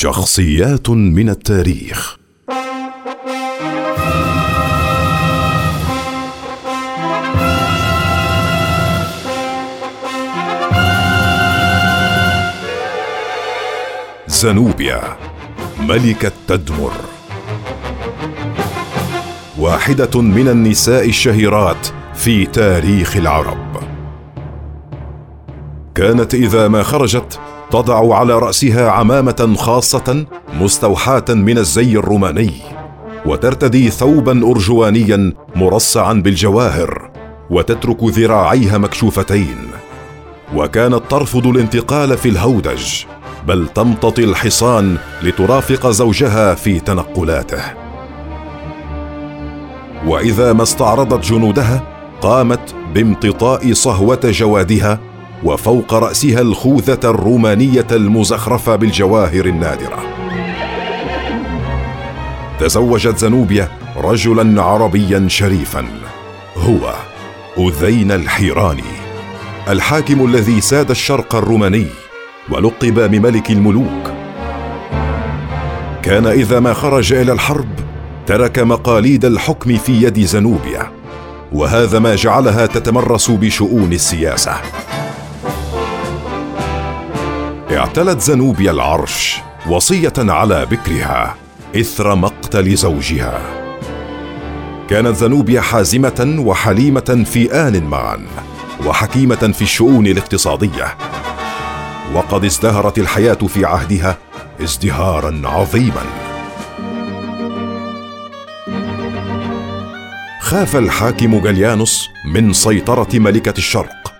شخصيات من التاريخ. زنوبيا ملكة تدمر واحدة من النساء الشهيرات في تاريخ العرب. كانت إذا ما خرجت تضع على رأسها عمامة خاصة مستوحاة من الزي الروماني وترتدي ثوبا ارجوانيا مرصعا بالجواهر وتترك ذراعيها مكشوفتين. وكانت ترفض الانتقال في الهودج بل تمتطي الحصان لترافق زوجها في تنقلاته. وإذا ما استعرضت جنودها قامت بامتطاء صهوة جوادها وفوق رأسها الخوذة الرومانية المزخرفة بالجواهر النادرة. تزوجت زنوبيا رجلا عربيا شريفا. هو أذين الحيراني الحاكم الذي ساد الشرق الروماني ولقب بملك الملوك. كان إذا ما خرج إلى الحرب ترك مقاليد الحكم في يد زنوبيا وهذا ما جعلها تتمرس بشؤون السياسة. اعتلت زنوبيا العرش وصية على بكرها إثر مقتل زوجها. كانت زنوبيا حازمة وحليمة في آن معا وحكيمة في الشؤون الاقتصادية. وقد ازدهرت الحياة في عهدها ازدهارا عظيما. خاف الحاكم جليانوس من سيطرة ملكة الشرق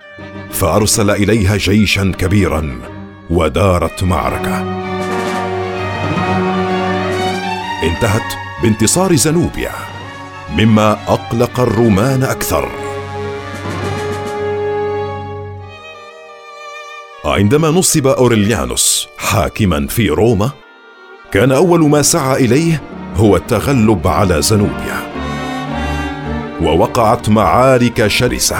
فأرسل إليها جيشا كبيرا ودارت معركة. انتهت بانتصار زنوبيا مما أقلق الرومان أكثر. عندما نصب أوريليانوس حاكما في روما كان أول ما سعى إليه هو التغلب على زنوبيا ووقعت معارك شرسة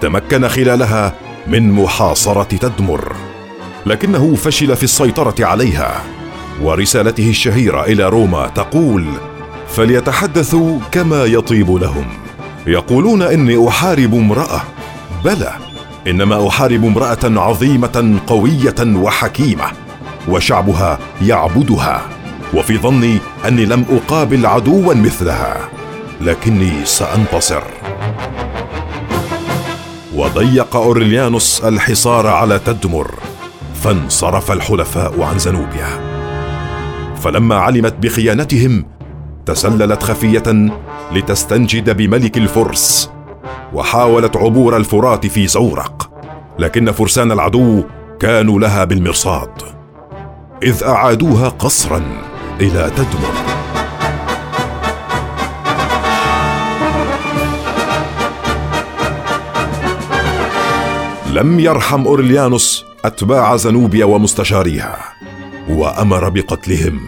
تمكن خلالها من محاصرة تدمر. لكنه فشل في السيطرة عليها. ورسالته الشهيرة إلى روما تقول فليتحدثوا كما يطيب لهم. يقولون إني أحارب امرأة. بلى إنما أحارب امرأة عظيمة قوية وحكيمة وشعبها يعبدها وفي ظني أني لم أقابل عدوا مثلها. لكني سأنتصر. وضيق أورليانوس الحصار على تدمر. فانصرف الحلفاء عن زنوبيا. فلما علمت بخيانتهم تسللت خفية لتستنجد بملك الفرس وحاولت عبور الفرات في زورق لكن فرسان العدو كانوا لها بالمرصاد إذ أعادوها قصرا إلى تدمر. لم يرحم أورليانوس أتباع زنوبيا ومستشاريها وأمر بقتلهم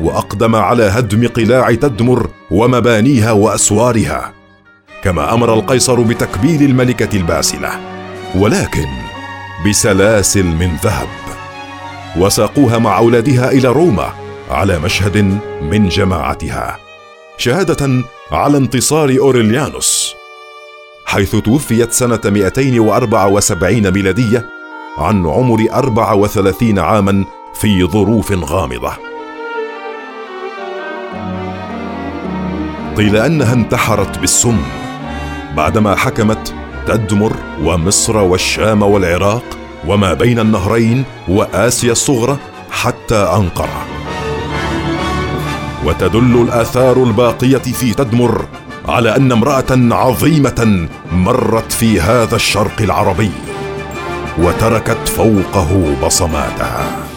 وأقدم على هدم قلاع تدمر ومبانيها وأسوارها كما أمر القيصر بتكبيل الملكة الباسلة ولكن بسلاسل من ذهب وساقوها مع أولادها إلى روما على مشهد من جماعتها شهادة على انتصار أوريليانوس حيث توفيت سنة 274 ميلادية عن عمر 34 عاما في ظروف غامضة. قيل أنها انتحرت بالسم بعدما حكمت تدمر ومصر والشام والعراق وما بين النهرين وآسيا الصغرى حتى أنقرة. وتدل الآثار الباقية في تدمر على أن امرأة عظيمة مرت في هذا الشرق العربي. وتركت فوقه بصماتها.